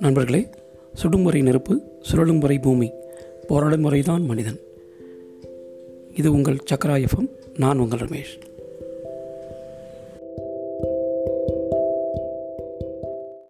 நண்பர்களே சுடும் முறை நெருப்பு சுழலும் முறை பூமி போராடும் முறைதான் மனிதன். இது உங்கள் சக்கரா எஃப்எம் நான் உங்கள் ரமேஷ்.